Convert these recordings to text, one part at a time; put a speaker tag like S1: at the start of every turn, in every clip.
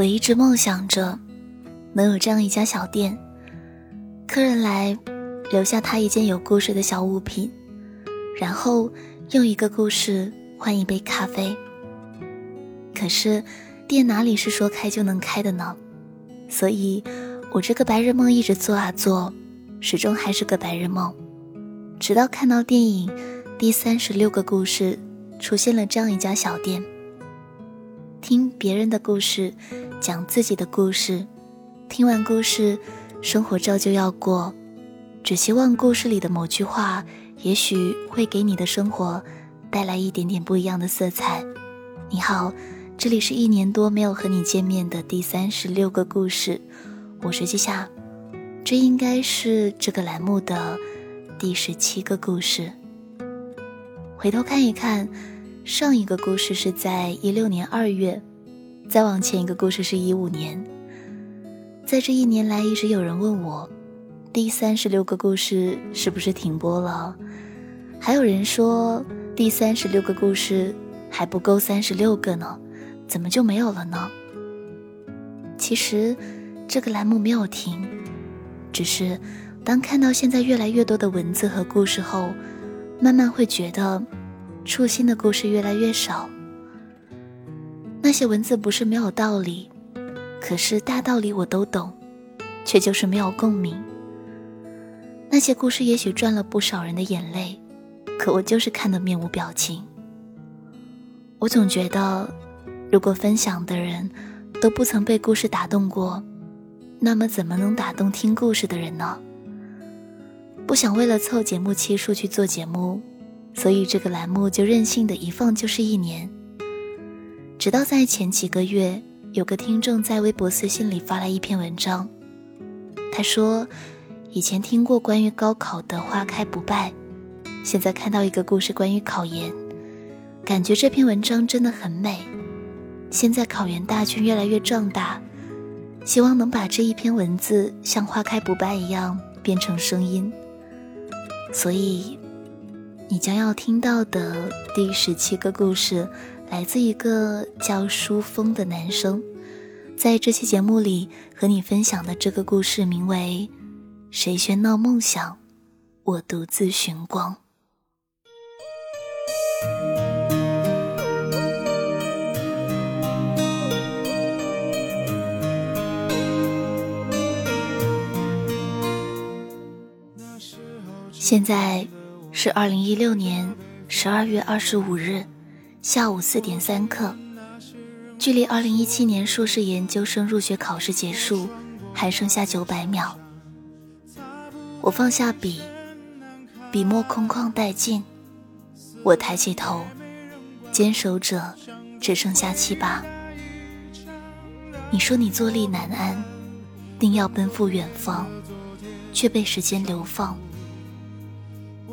S1: 我一直梦想着能有这样一家小店，客人来留下他一件有故事的小物品，然后用一个故事换一杯咖啡。可是，店哪里是说开就能开的呢？所以，我这个白日梦一直做啊做，始终还是个白日梦。直到看到电影《第三十六个故事》出现了这样一家小店，听别人的故事，讲自己的故事，听完故事，生活照旧要过，只希望故事里的某句话，也许会给你的生活带来一点点不一样的色彩。你好。这里是一年多没有和你见面的第三十六个故事，我是季夏，这应该是这个栏目的第十七个故事。回头看一看，上一个故事是在一六年二月，再往前一个故事是一五年。在这一年来，一直有人问我，第三十六个故事是不是停播了？还有人说，第三十六个故事还不够三十六个呢。怎么就没有了呢？其实，这个栏目没有停，只是当看到现在越来越多的文字和故事后，慢慢会觉得触心的故事越来越少。那些文字不是没有道理，可是大道理我都懂，却就是没有共鸣。那些故事也许赚了不少人的眼泪，可我就是看得面无表情。我总觉得。如果分享的人都不曾被故事打动过，那么怎么能打动听故事的人呢？不想为了凑节目期数去做节目，所以这个栏目就任性的一放就是一年。直到在前几个月，有个听众在微博私信里发来一篇文章，他说：“以前听过关于高考的花开不败，现在看到一个故事关于考研，感觉这篇文章真的很美。”现在考研大军越来越壮大，希望能把这一篇文字像花开不败一样变成声音。所以，你将要听到的第十七个故事，来自一个叫书风的男生。在这期节目里，和你分享的这个故事名为《谁喧闹梦想，我独自寻光》。现在是二零一六年十二月二十五日下午四点三刻，距离二零一七年硕士研究生入学考试结束还剩下九百秒。我放下笔，笔墨空旷殆尽。我抬起头，坚守者只剩下七八。你说你坐立难安，定要奔赴远方，却被时间流放。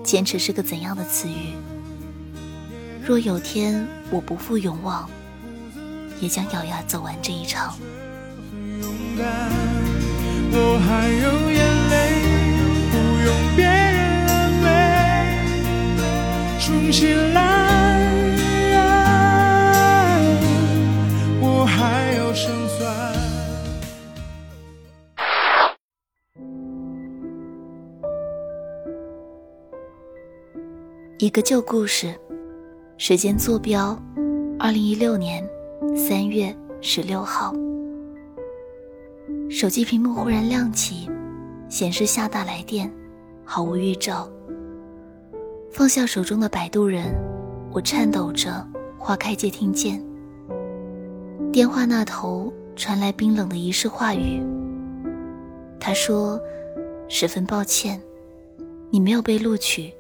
S1: 坚持是个怎样的词语？若有天我不复勇往，也将咬牙走完这一场。我还有眼泪，不用别人安慰，重新来。我还有胜算。一个旧故事，时间坐标：二零一六年三月十六号。手机屏幕忽然亮起，显示厦大来电，毫无预兆。放下手中的摆渡人，我颤抖着划开接听键。电话那头传来冰冷的仪式话语。他说：“十分抱歉，你没有被录取。”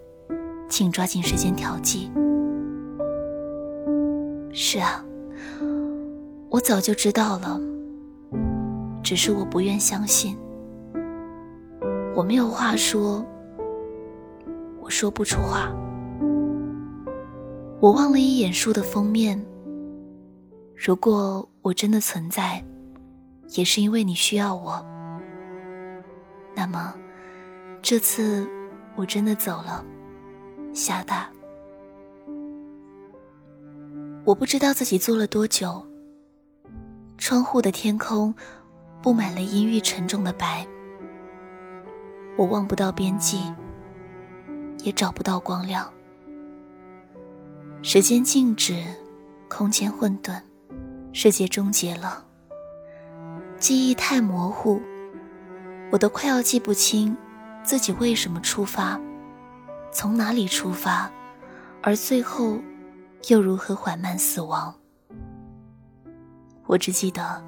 S1: 请抓紧时间调剂。是啊，我早就知道了，只是我不愿相信。我没有话说，我说不出话。我望了一眼书的封面。如果我真的存在，也是因为你需要我。那么，这次我真的走了。厦大，我不知道自己做了多久，窗户的天空布满了阴郁沉重的白。我望不到边际，也找不到光亮。时间静止，空间混沌，世界终结了。记忆太模糊，我都快要记不清自己为什么出发，从哪里出发，而最后又如何缓慢死亡。我只记得，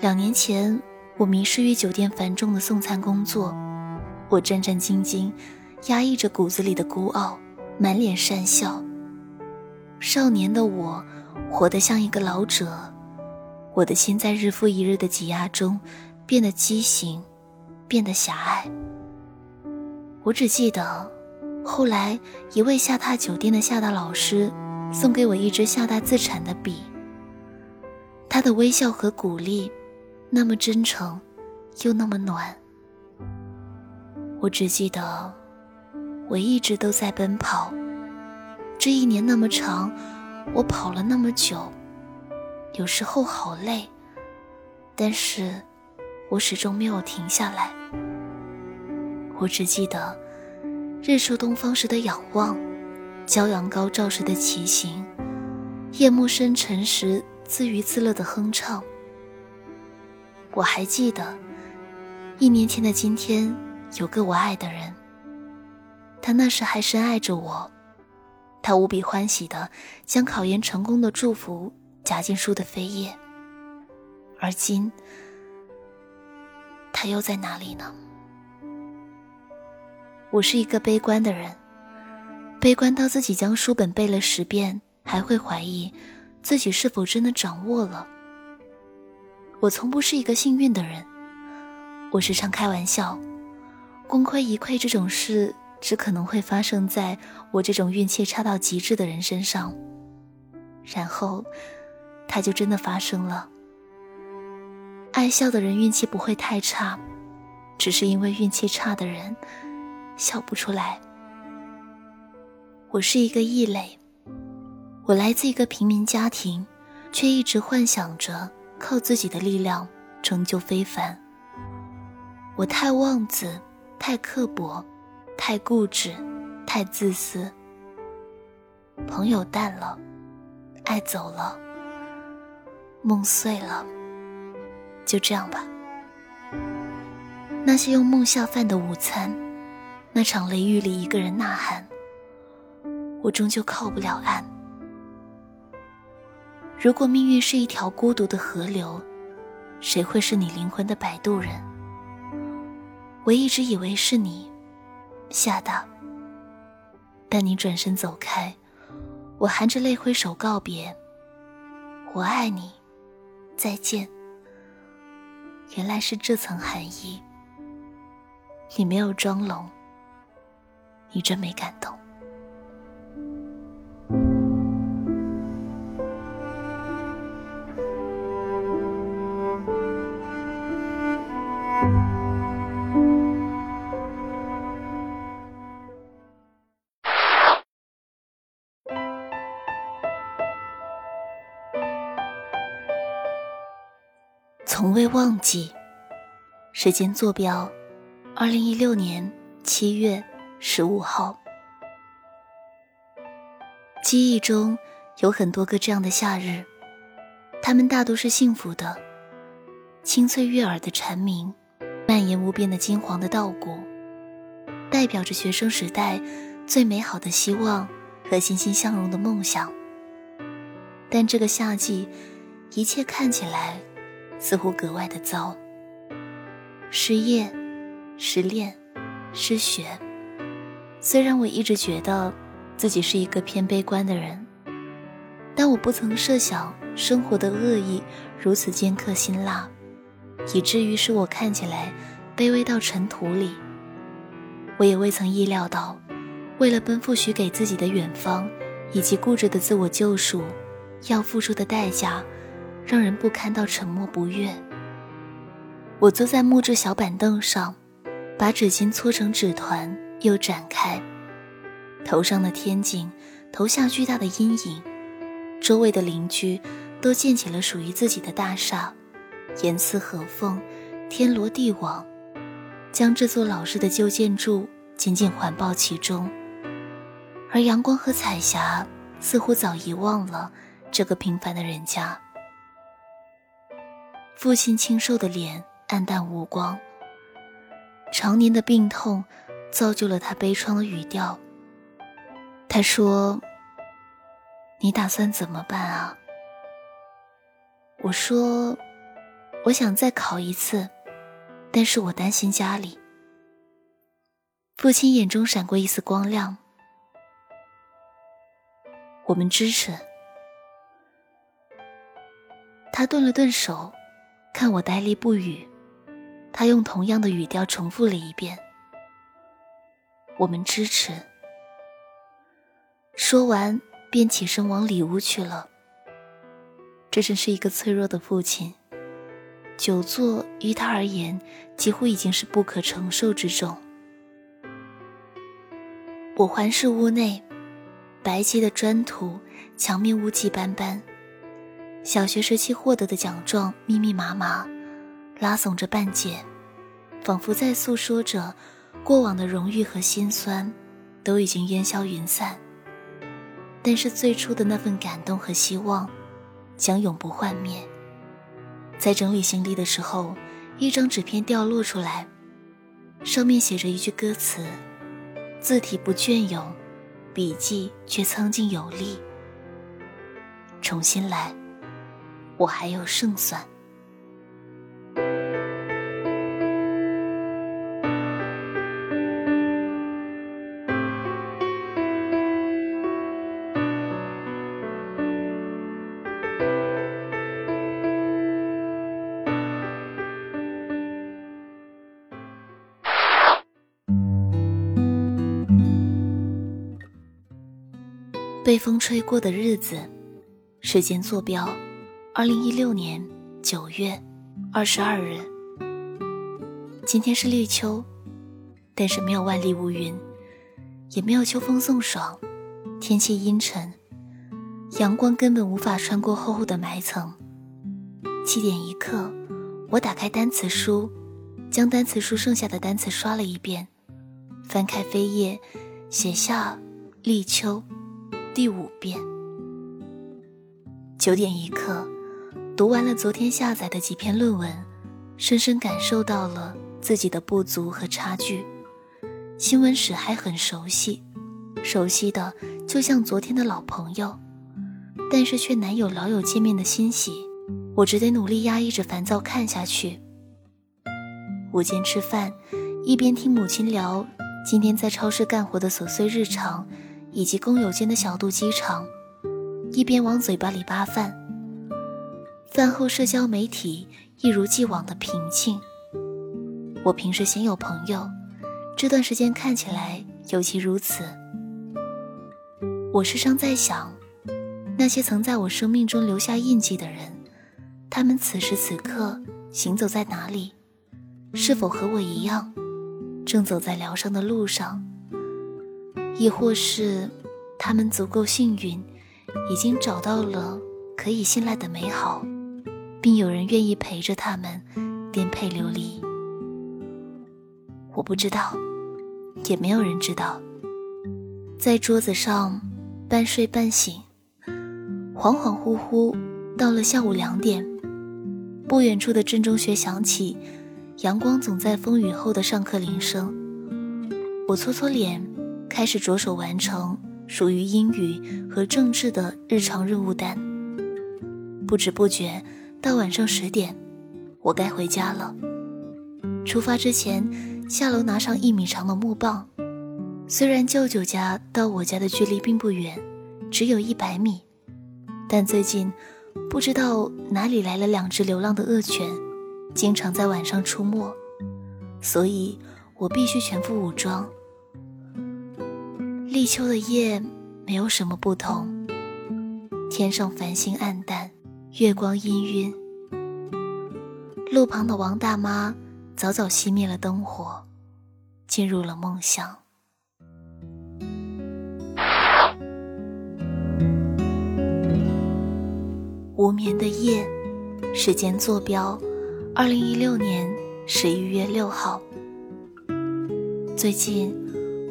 S1: 两年前我迷失于酒店繁重的送餐工作，我战战兢兢，压抑着骨子里的孤傲，满脸讪笑。少年的我，活得像一个老者。我的心在日复一日的挤压中，变得畸形，变得狭隘。我只记得，后来一位厦大酒店的厦大老师送给我一支厦大自产的笔。他的微笑和鼓励，那么真诚，又那么暖。我只记得，我一直都在奔跑。这一年那么长，我跑了那么久。有时候好累，但是我始终没有停下来。我只记得日出东方时的仰望，骄阳高照时的骑行，夜幕深沉时自娱自乐的哼唱。我还记得一年前的今天，有个我爱的人，他那时还深爱着我，他无比欢喜的将考研成功的祝福。夹进书的扉页，而今他又在哪里呢？我是一个悲观的人，悲观到自己将书本背了十遍，还会怀疑自己是否真的掌握了。我从不是一个幸运的人，我时常开玩笑，功亏一篑这种事只可能会发生在我这种运气差到极致的人身上，然后。它就真的发生了。爱笑的人运气不会太差，只是因为运气差的人笑不出来。我是一个异类，我来自一个平民家庭，却一直幻想着靠自己的力量成就非凡。我太妄自，太刻薄，太固执，太自私。朋友淡了，爱走了。梦碎了，就这样吧。那些用梦下饭的午餐，那场雷雨里一个人呐喊，我终究靠不了岸。如果命运是一条孤独的河流，谁会是你灵魂的摆渡人？我一直以为是你，夏大。但你转身走开，我含着泪挥手告别。我爱你。再见，原来是这层含义。你没有装聋，你真没感动。从未忘记。时间坐标：二零一六年七月十五号。记忆中有很多个这样的夏日，他们大多是幸福的。清脆悦耳的蝉鸣，蔓延无边的金黄的稻谷，代表着学生时代最美好的希望和欣欣向荣的梦想。但这个夏季，一切看起来……似乎格外的糟。失业、失恋、失学。虽然我一直觉得自己是一个偏悲观的人，但我不曾设想生活的恶意如此尖刻辛辣，以至于使我看起来卑微到尘土里。我也未曾意料到，为了奔赴许给自己的远方，以及固执的自我救赎，要付出的代价。让人不堪到沉默不悦。我坐在木质小板凳上，把纸巾搓成纸团，又展开。头上的天井投下巨大的阴影，周围的邻居都建起了属于自己的大厦，严丝合缝，天罗地网，将这座老式的旧建筑紧紧环抱其中。而阳光和彩霞似乎早遗忘了这个平凡的人家。父亲清瘦的脸暗淡无光，常年的病痛造就了他悲怆的语调。他说：“你打算怎么办啊？”我说：“我想再考一次，但是我担心家里。”父亲眼中闪过一丝光亮。我们支持。他顿了顿手，看我呆立不语，他用同样的语调重复了一遍：“我们支持。”说完，便起身往里屋去了。这真是一个脆弱的父亲，久坐于他而言几乎已经是不可承受之重。我环视屋内，白漆的砖土，墙面污迹斑斑，小学时期获得的奖状密密麻麻，拉耸着半截，仿佛在诉说着过往的荣誉和心酸，都已经烟消云散。但是最初的那份感动和希望。将永不幻灭。在整理行李的时候，一张纸片掉落出来，上面写着一句歌词，字体不隽永，笔迹却苍劲有力。重新来，我还有胜算。被风吹过的日子，时间坐标：二零一六年九月二十二日。今天是立秋，但是没有万里无云，也没有秋风送爽，天气阴沉，阳光根本无法穿过厚厚的霾层。七点一刻，我打开单词书，将单词书剩下的单词刷了一遍，翻开扉页，写下立秋。第五遍，九点一刻，读完了昨天下载的几篇论文，深深感受到了自己的不足和差距。新闻史还很熟悉，熟悉的就像昨天的老朋友，但是却难有老友见面的欣喜。我只得努力压抑着烦躁看下去。午间吃饭，一边听母亲聊今天在超市干活的琐碎日常。以及工友间的小肚鸡肠，一边往嘴巴里扒饭。饭后社交媒体一如既往的平静。我平时鲜有朋友，这段时间看起来尤其如此。我时常在想，那些曾在我生命中留下印记的人，他们此时此刻行走在哪里？是否和我一样，正走在疗伤的路上？亦或是，他们足够幸运，已经找到了可以信赖的美好，并有人愿意陪着他们颠沛流离。我不知道，也没有人知道。在桌子上，半睡半醒，恍恍惚惚，到了下午两点，不远处的镇中学响起阳光总在风雨后的上课铃声。我搓搓脸。开始着手完成属于英语和政治的日常任务单。不知不觉到晚上十点，我该回家了。出发之前，下楼拿上一米长的木棒。虽然舅舅家到我家的距离并不远，只有一百米，但最近不知道哪里来了两只流浪的恶犬，经常在晚上出没，所以我必须全副武装。立秋的夜没有什么不同，天上繁星暗淡，月光氤氲。路旁的王大妈早早熄灭了灯火，进入了梦乡。无眠的夜，时间坐标：二零一六年十一月六号。最近，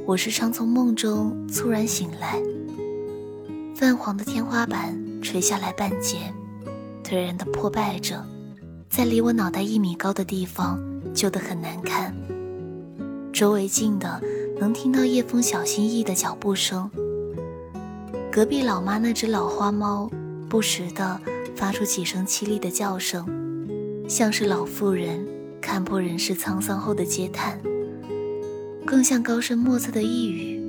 S1: 我时常从梦中猝然醒来，泛黄的天花板垂下来半截，颓然的破败着，在离我脑袋一米高的地方，旧得很难看。周围静的，能听到叶枫小心翼翼的脚步声。隔壁老妈那只老花猫，不时的。发出几声凄厉的叫声，像是老妇人看破人世沧桑后的嗟叹，更像高深莫测的呓语。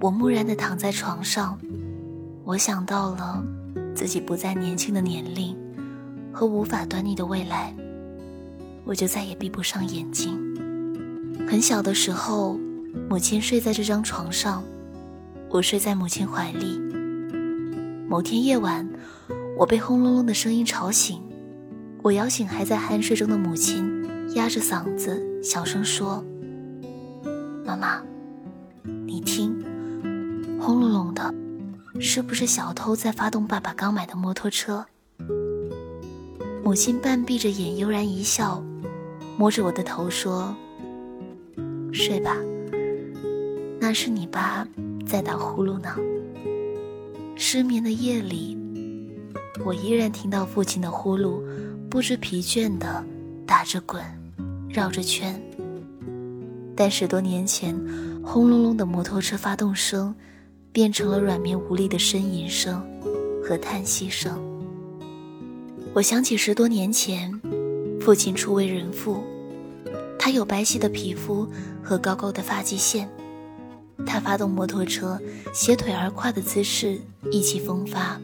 S1: 我木然地躺在床上，我想到了自己不再年轻的年龄和无法端倪的未来，我就再也闭不上眼睛。很小的时候，母亲睡在这张床上，我睡在母亲怀里。某天夜晚，我被轰隆隆的声音吵醒，我摇醒还在酣睡中的母亲，压着嗓子小声说：“妈妈，你听，轰隆隆的，是不是小偷在发动爸爸刚买的摩托车？”母亲半闭着眼，悠然一笑，摸着我的头说：“睡吧，那是你爸在打呼噜呢。”失眠的夜里，我依然听到父亲的呼噜，不知疲倦地打着滚，绕着圈。但十多年前，轰隆隆的摩托车发动声，变成了软绵无力的呻吟声和叹息声。我想起十多年前，父亲初为人父，他有白皙的皮肤和高高的发际线。他发动摩托车，斜腿而跨的姿势意气风发。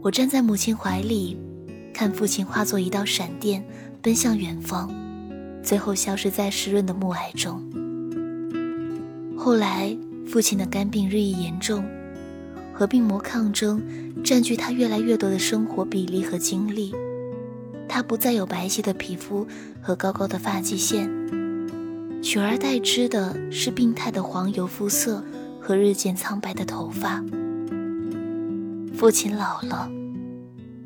S1: 我站在母亲怀里，看父亲化作一道闪电奔向远方，最后消失在湿润的暮霭中。后来，父亲的肝病日益严重，和病魔抗争占据他越来越多的生活比例和精力。他不再有白皙的皮肤和高高的发际线。取而代之的是病态的黄油肤色和日渐苍白的头发。父亲老了，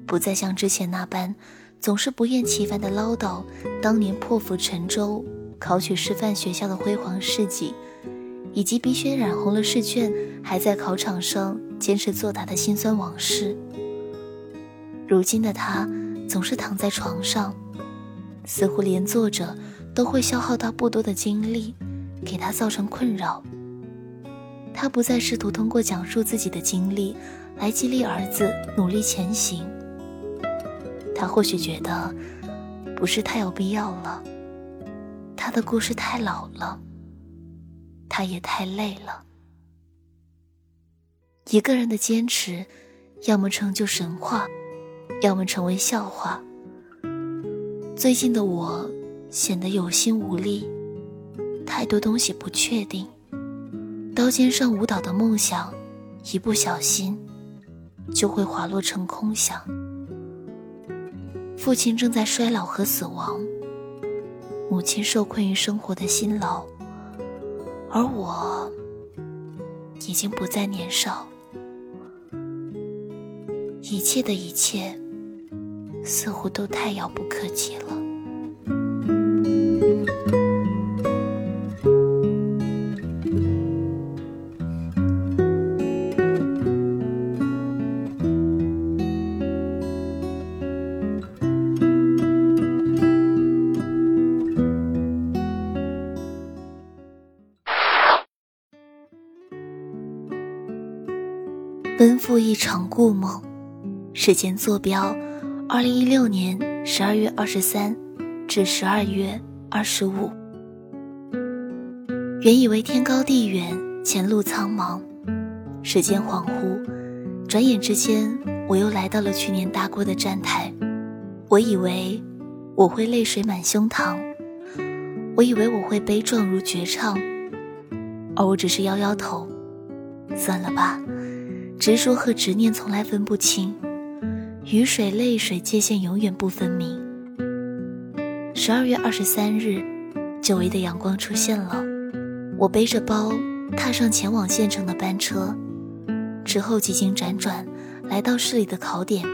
S1: 不再像之前那般总是不厌其烦地唠叨当年破釜沉舟考取师范学校的辉煌事迹，以及鼻血染红了试卷还在考场上坚持作答的辛酸往事。如今的他总是躺在床上，似乎连坐着。都会消耗他不多的精力，给他造成困扰。他不再试图通过讲述自己的经历来激励儿子努力前行。他或许觉得不是太有必要了。他的故事太老了，他也太累了。一个人的坚持，要么成就神话，要么成为笑话。最近的我。显得有心无力，太多东西不确定。刀尖上舞蹈的梦想，一不小心就会滑落成空想。父亲正在衰老和死亡，母亲受困于生活的辛劳，而我已经不再年少。一切的一切，似乎都太遥不可及了。一场故梦，时间坐标：二零一六年十二月二十三至十二月二十五。原以为天高地远，前路苍茫，时间恍惚，转眼之间，我又来到了去年搭过的站台。我以为我会泪水满胸膛，我以为我会悲壮如绝唱，而我只是摇摇头，算了吧。执着和执念从来分不清，雨水、泪水界限永远不分明。十二月二十三日，久违的阳光出现了。我背着包，踏上前往县城的班车。之后几经辗转，来到市里的考点。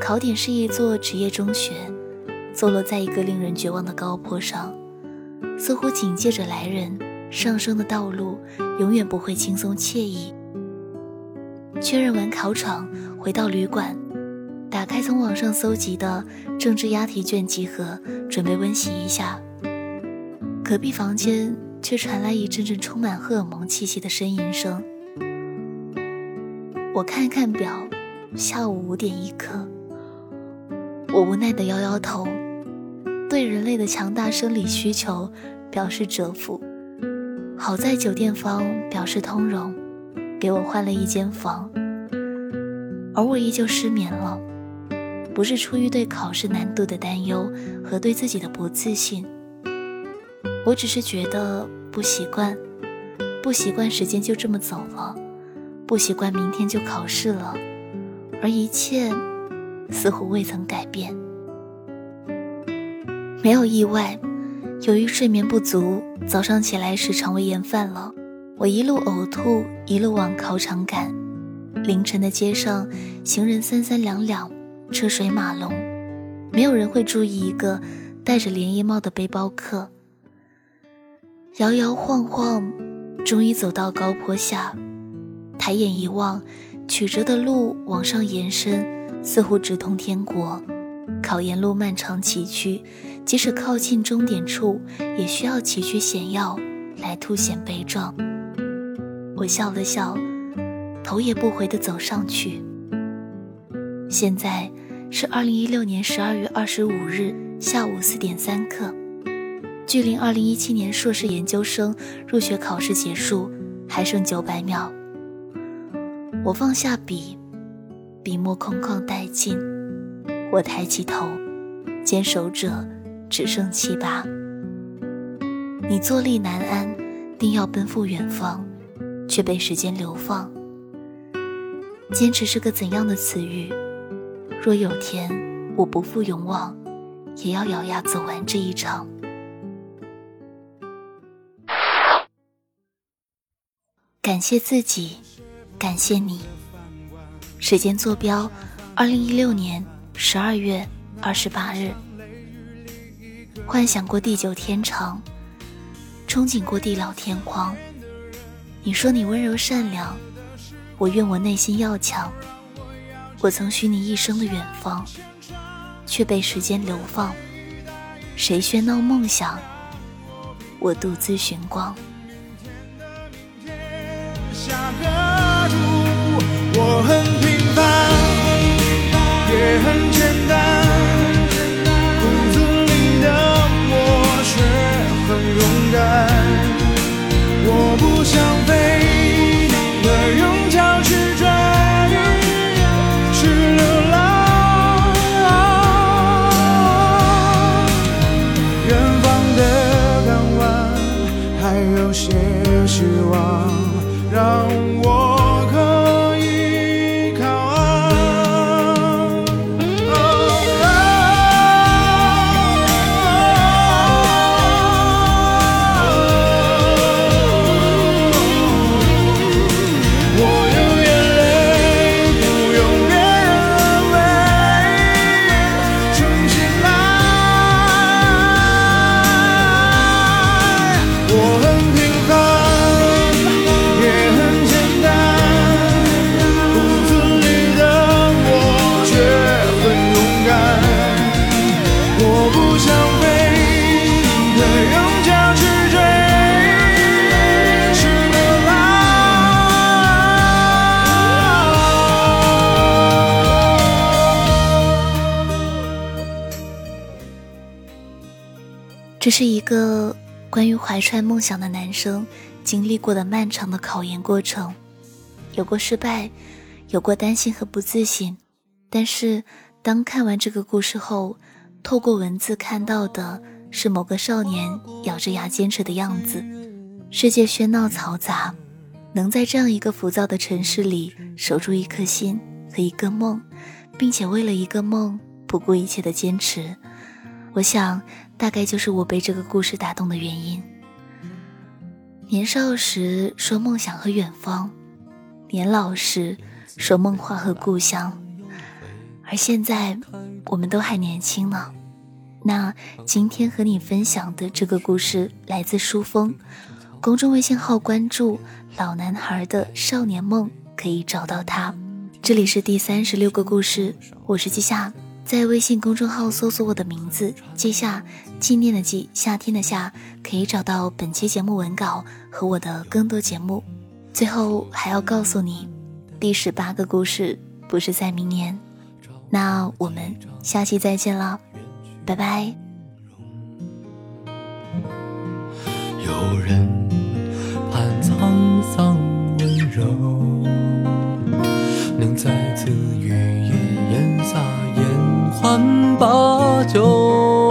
S1: 考点是一座职业中学，坐落在一个令人绝望的高坡上，似乎警戒着来人，上升的道路永远不会轻松惬意。确认完考场，回到旅馆，打开从网上搜集的政治押题卷集合，准备温习一下。隔壁房间却传来一阵阵充满荷尔蒙气息的呻吟声。我看看表，下午五点一刻。我无奈地摇摇头，对人类的强大生理需求表示折服。好在酒店方表示通融，给我换了一间房。而我依旧失眠了，不是出于对考试难度的担忧和对自己的不自信，我只是觉得不习惯，不习惯时间就这么走了，不习惯明天就考试了，而一切。似乎未曾改变。没有意外，由于睡眠不足，早上起来时肠胃炎犯了。我一路呕吐，一路往考场赶。凌晨的街上，行人三三两两，车水马龙，没有人会注意一个戴着连衣帽的背包客。摇摇晃晃，终于走到高坡下，抬眼一望，曲折的路往上延伸。似乎直通天国，考研路漫长崎岖，即使靠近终点处，也需要崎岖险要来凸显悲壮。我笑了笑，头也不回地走上去。现在是二零一六年十二月二十五日下午四点三刻，距离二零一七年硕士研究生入学考试结束还剩九百秒。我放下笔。笔墨空旷殆尽，我抬起头，坚守者只剩七八。你坐立难安，定要奔赴远方，却被时间流放。坚持是个怎样的词语？若有天我不负勇往，也要咬牙走完这一场。感谢自己，感谢你。时间坐标：二零一六年十二月二十八日。幻想过地久天长，憧憬过地老天荒。你说你温柔善良，我愿我内心要强。我曾许你一生的远方，却被时间流放。谁喧闹梦想，我独自寻光。我很希望，让我。这是一个关于怀揣梦想的男生经历过的漫长的考研过程，有过失败，有过担心和不自信。但是，当看完这个故事后，透过文字看到的是某个少年咬着牙坚持的样子。世界喧闹嘈杂，能在这样一个浮躁的城市里守住一颗心和一个梦，并且为了一个梦不顾一切的坚持，我想。大概就是我被这个故事打动的原因。年少时说梦想和远方，年老时说梦话和故乡。而现在，我们都还年轻呢。那今天和你分享的这个故事来自书风，公众微信号关注“老男孩的少年梦”，可以找到他。这里是第三十六个故事，我是季夏，在微信公众号搜索我的名字“季夏”，纪念的纪，夏天的夏，可以找到本期节目文稿和我的更多节目。最后还要告诉你，第十八个故事不是在明年。那我们下期再见了，拜拜。
S2: 有人盼沧桑温柔，能再次与夜烟撒烟欢把酒，